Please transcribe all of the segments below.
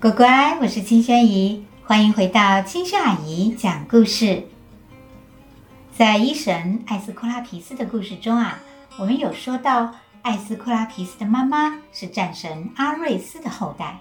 乖乖，我是青萱姨，欢迎回到青萱阿姨讲故事。在医神艾斯库拉皮斯的故事中啊，我们有说到艾斯库拉皮斯的妈妈是战神阿瑞斯的后代。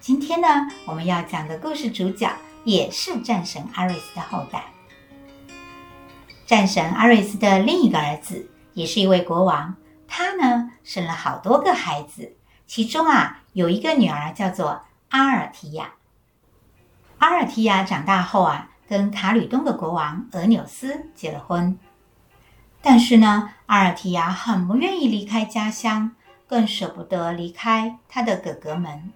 今天呢，我们要讲的故事主角也是战神阿瑞斯的后代。战神阿瑞斯的另一个儿子也是一位国王，他呢生了好多个孩子，其中啊有一个女儿叫做阿尔提亚。阿尔提亚长大后啊，跟卡吕东的国王俄纽斯结了婚。但是呢，阿尔提亚很不愿意离开家乡，更舍不得离开他的哥哥们。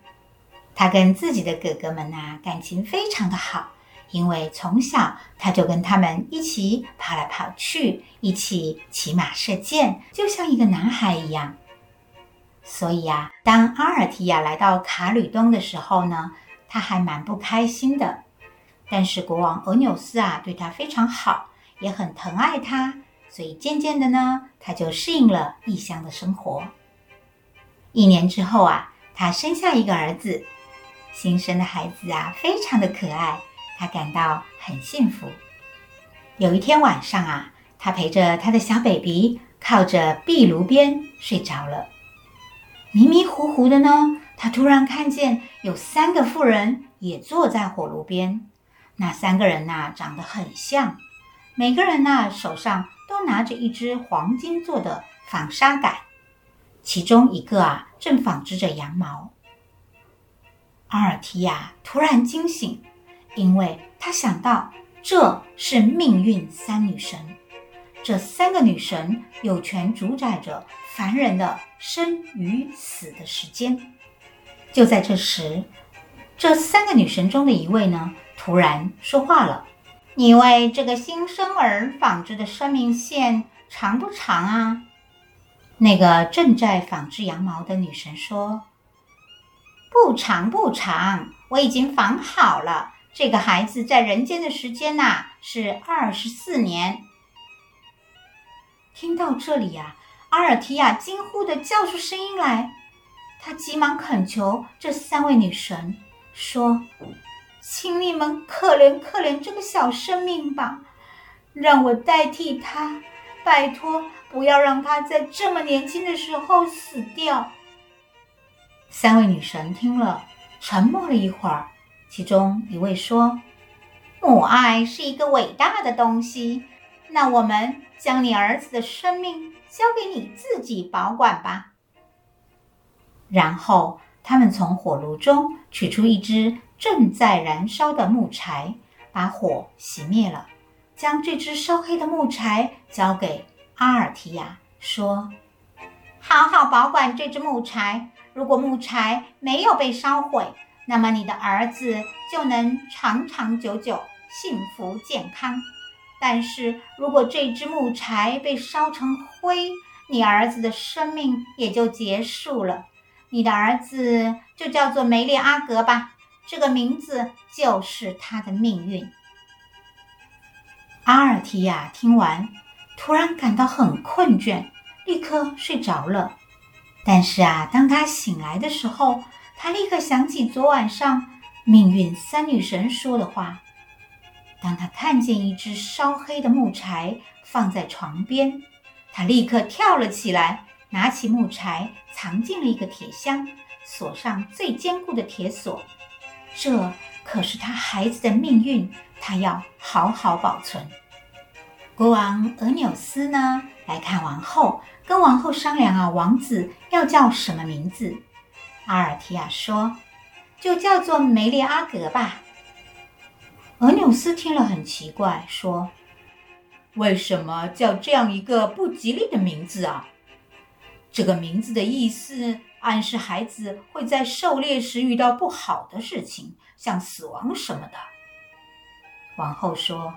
他跟自己的哥哥们呐，感情非常的好，因为从小他就跟他们一起跑来跑去，一起骑马射箭，就像一个男孩一样。所以啊，当阿尔提亚来到卡吕东的时候呢，他还蛮不开心的。但是国王俄纽斯啊，对他非常好，也很疼爱他，所以渐渐的呢，他就适应了异乡的生活。一年之后啊，他生下一个儿子，新生的孩子啊，非常的可爱，他感到很幸福。有一天晚上啊，他陪着他的小 baby 靠着壁炉边睡着了。迷迷糊糊的呢，他突然看见有三个妇人也坐在火炉边。那三个人呐，长得很像，每个人呐手上都拿着一只黄金做的纺纱杆，其中一个啊正纺织着羊毛。阿尔提亚突然惊醒，因为他想到这是命运三女神。这三个女神有权主宰着凡人的生与死的时间。就在这时，这三个女神中的一位呢，突然说话了：“你为这个新生儿纺织的生命线长不长啊？”那个正在纺织羊毛的女神说：“不长不长，我已经纺好了。这个孩子在人间的时间呐、是二十四年。”听到这里呀、啊，阿尔提亚惊呼地叫出声音来。他急忙恳求这三位女神说：“请你们可怜可怜这个小生命吧，让我代替他，拜托，不要让他在这么年轻的时候死掉。”三位女神听了，沉默了一会儿，其中一位说：“母爱是一个伟大的东西。”那我们将你儿子的生命交给你自己保管吧。然后他们从火炉中取出一只正在燃烧的木柴，把火熄灭了，将这只烧黑的木柴交给阿尔提亚，说：“好好保管这只木柴。如果木柴没有被烧毁，那么你的儿子就能长长久久、幸福健康。”但是如果这支木柴被烧成灰，你儿子的生命也就结束了。你的儿子就叫做梅利阿格吧，这个名字就是他的命运。阿尔提亚听完，突然感到很困倦，立刻睡着了。但是啊，当他醒来的时候，他立刻想起昨晚上命运三女神说的话。当他看见一只烧黑的木柴放在床边，他立刻跳了起来，拿起木柴藏进了一个铁箱，锁上最坚固的铁锁。这可是他孩子的命运，他要好好保存。国王俄纽斯呢，来看王后，跟王后商量啊，王子要叫什么名字？阿尔提亚说：“就叫做梅列阿格吧。”俄纽斯听了很奇怪，说：“为什么叫这样一个不吉利的名字啊？这个名字的意思暗示孩子会在狩猎时遇到不好的事情，像死亡什么的。”王后说：“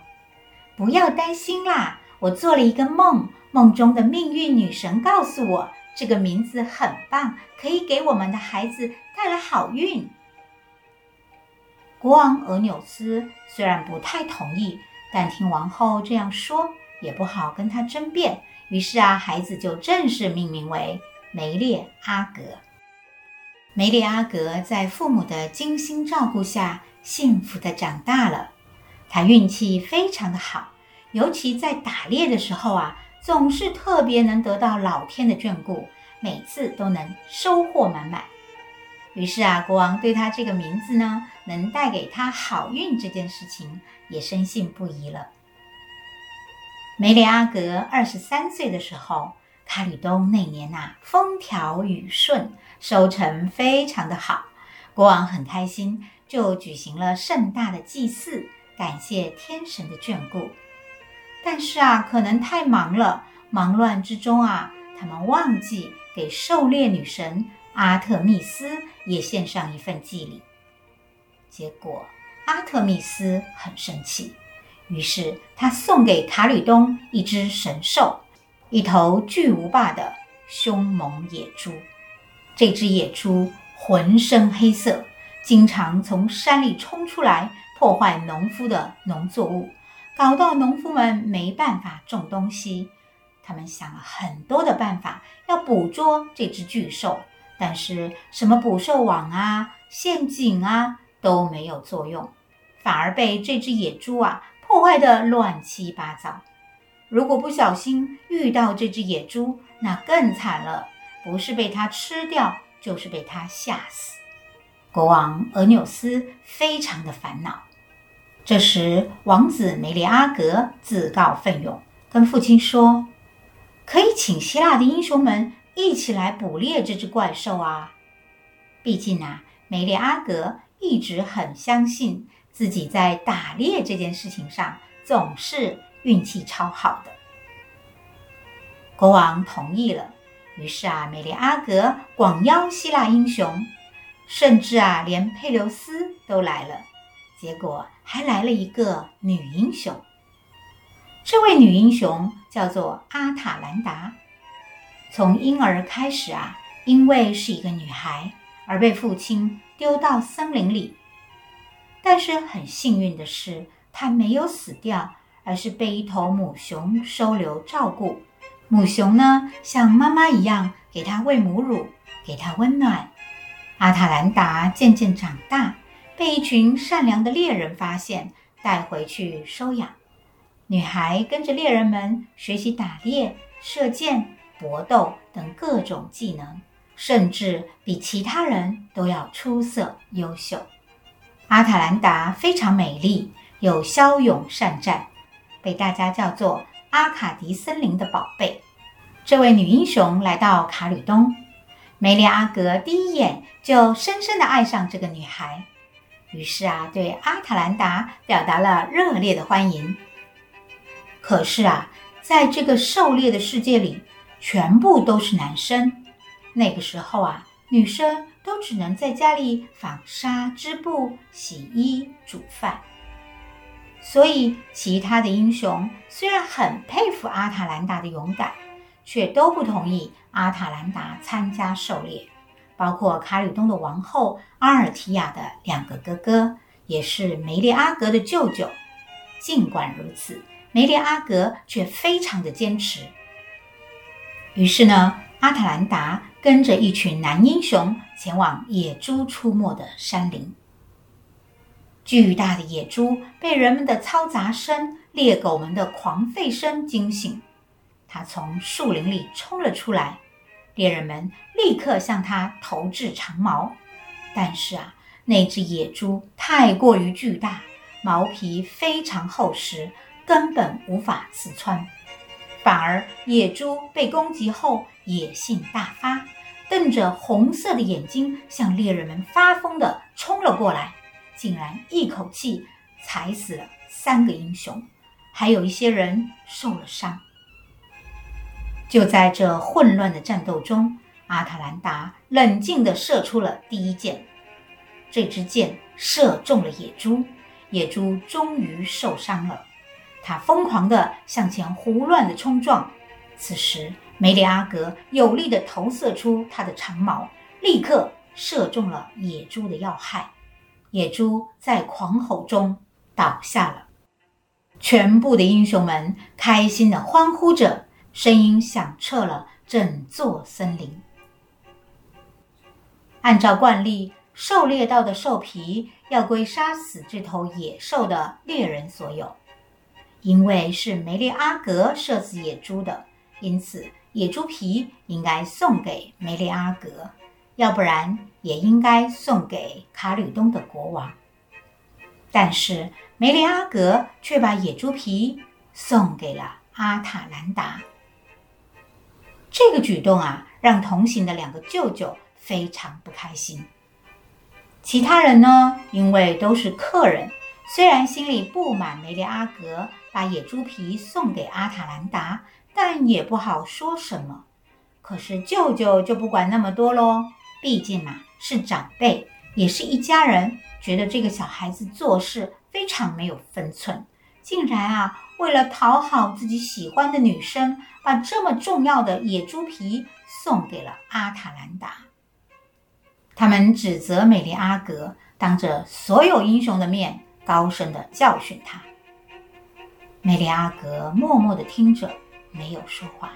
不要担心啦，我做了一个梦，梦中的命运女神告诉我，这个名字很棒，可以给我们的孩子带来好运。”国王俄纽斯虽然不太同意，但听王后这样说，也不好跟他争辩。于是啊，孩子就正式命名为梅列阿格。梅里阿格在父母的精心照顾下，幸福地长大了。他运气非常的好，尤其在打猎的时候啊，总是特别能得到老天的眷顾，每次都能收获满满。于是啊，国王对他这个名字呢，能带给他好运这件事情，也深信不疑了。梅里阿格二十三岁的时候，卡吕冬那年呐、啊，风调雨顺，收成非常的好，国王很开心，就举行了盛大的祭祀，感谢天神的眷顾。但是啊，可能太忙了，忙乱之中啊，他们忘记给狩猎女神阿特密斯也献上一份祭礼。结果阿特密斯很生气。于是，他送给卡吕冬一只神兽，一头巨无霸的凶猛野猪。这只野猪浑身黑色，经常从山里冲出来，破坏农夫的农作物，搞到农夫们没办法种东西。他们想了很多的办法，要捕捉这只巨兽，但是什么捕兽网啊、陷阱啊都没有作用，反而被这只野猪啊。破坏的乱七八糟。如果不小心遇到这只野猪，那更惨了，不是被它吃掉，就是被它吓死。国王俄纽斯非常的烦恼。这时，王子梅里阿格自告奋勇，跟父亲说：“可以请希腊的英雄们一起来捕猎这只怪兽啊！毕竟啊，梅利阿格一直很相信。”自己在打猎这件事情上总是运气超好的。国王同意了，于是啊，梅里阿格广邀希腊英雄，甚至啊，连佩琉斯都来了。结果还来了一个女英雄。这位女英雄叫做阿塔兰达。从婴儿开始啊，因为是一个女孩，而被父亲丢到森林里。但是很幸运的是，她没有死掉，而是被一头母熊收留照顾。母熊呢，像妈妈一样给她喂母乳，给她温暖。阿塔兰达渐渐长大，被一群善良的猎人发现，带回去收养。女孩跟着猎人们学习打猎、射箭、搏斗等各种技能，甚至比其他人都要出色优秀。阿塔兰达非常美丽，又骁勇善战，被大家叫做阿卡迪森林的宝贝。这位女英雄来到卡吕东，梅里阿格第一眼就深深地爱上这个女孩，于是啊，对阿塔兰达表达了热烈的欢迎。可是啊，在这个狩猎的世界里，全部都是男生。那个时候啊，女生。都只能在家里纺纱、织布、洗衣、煮饭。所以，其他的英雄虽然很佩服阿塔兰达的勇敢，却都不同意阿塔兰达参加狩猎。包括卡吕冬的王后阿尔提亚的两个哥哥，也是梅里阿格的舅舅。尽管如此，梅里阿格却非常的坚持。于是呢，阿塔兰达。跟着一群男英雄前往野猪出没的山林。巨大的野猪被人们的嘈杂声、猎狗们的狂吠声惊醒，它从树林里冲了出来。猎人们立刻向它投掷长矛，但是啊，那只野猪太过于巨大，毛皮非常厚实，根本无法刺穿。反而野猪被攻击后，野性大发，瞪着红色的眼睛，向猎人们发疯地冲了过来，竟然一口气踩死了三个英雄，还有一些人受了伤。就在这混乱的战斗中，阿塔兰达冷静地射出了第一箭，这支箭射中了野猪，野猪终于受伤了。他疯狂地向前胡乱地冲撞，此时梅里阿格有力地投射出他的长矛，立刻射中了野猪的要害。野猪在狂吼中倒下了，全部的英雄们开心地欢呼着，声音响彻了整座森林。按照惯例，狩猎到的兽皮要归杀死这头野兽的猎人所有。因为是梅利阿格射死野猪的，因此野猪皮应该送给梅利阿格，要不然也应该送给卡吕东的国王。但是梅列阿格却把野猪皮送给了阿塔兰达。这个举动啊，让同行的两个舅舅非常不开心。其他人呢，因为都是客人。虽然心里不满梅列阿格把野猪皮送给阿塔兰达，但也不好说什么。可是舅舅就不管那么多喽，毕竟嘛是长辈，也是一家人，觉得这个小孩子做事非常没有分寸，竟然啊为了讨好自己喜欢的女生，把这么重要的野猪皮送给了阿塔兰达。他们指责梅丽阿格当着所有英雄的面。高声地教训他。梅里阿格默默地听着，没有说话。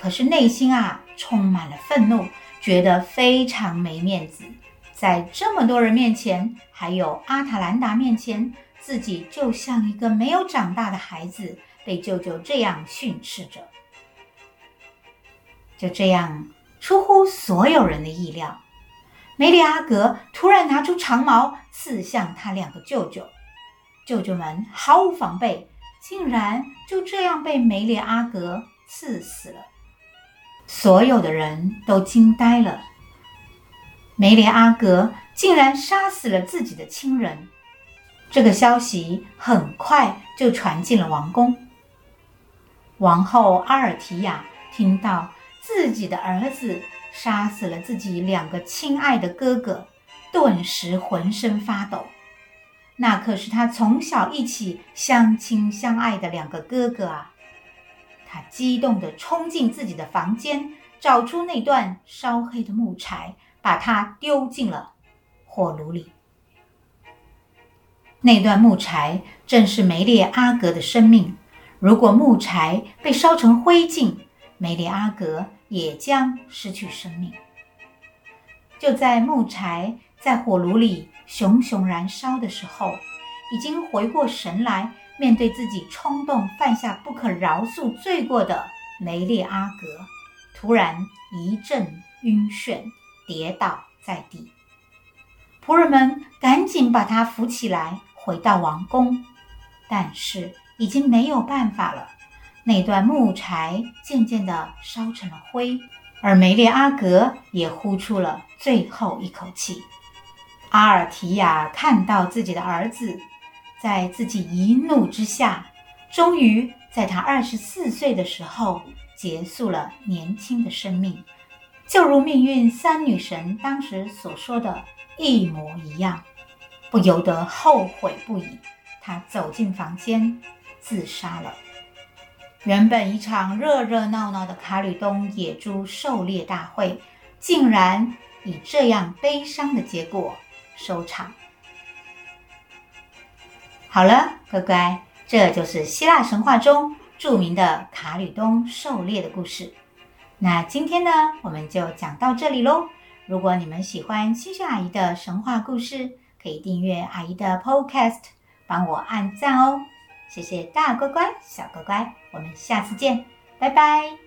可是内心啊，充满了愤怒，觉得非常没面子。在这么多人面前，还有阿塔兰达面前，自己就像一个没有长大的孩子，被舅舅这样训斥着。就这样，出乎所有人的意料，梅里阿格突然拿出长矛，刺向他两个舅舅。舅舅们毫无防备，竟然就这样被梅列阿格刺死了。所有的人都惊呆了。梅列阿格竟然杀死了自己的亲人，这个消息很快就传进了王宫。王后阿尔提亚听到自己的儿子杀死了自己两个亲爱的哥哥，顿时浑身发抖。那可是他从小一起相亲相爱的两个哥哥啊！他激动地冲进自己的房间，找出那段烧黑的木柴，把它丢进了火炉里。那段木柴正是梅列阿格的生命，如果木柴被烧成灰烬，梅列阿格也将失去生命。就在木柴在火炉里熊熊燃烧的时候，已经回过神来，面对自己冲动犯下不可饶恕罪过的梅列阿格，突然一阵晕眩，跌倒在地。仆人们赶紧把他扶起来，回到王宫，但是已经没有办法了。那段木柴渐渐地烧成了灰，而梅列阿格也呼出了最后一口气。阿尔提亚看到自己的儿子，在自己一怒之下，终于在他二十四岁的时候结束了年轻的生命，就如命运三女神当时所说的一模一样，不由得后悔不已。他走进房间，自杀了。原本一场热热闹闹的卡吕东野猪狩猎大会，竟然以这样悲伤的结果收场。好了，乖乖，这就是希腊神话中著名的卡吕东狩猎的故事。那今天呢，我们就讲到这里喽。如果你们喜欢青萱阿姨的神话故事，可以订阅阿姨的 Podcast，帮我按赞哦。谢谢大乖乖、小乖乖，我们下次见，拜拜。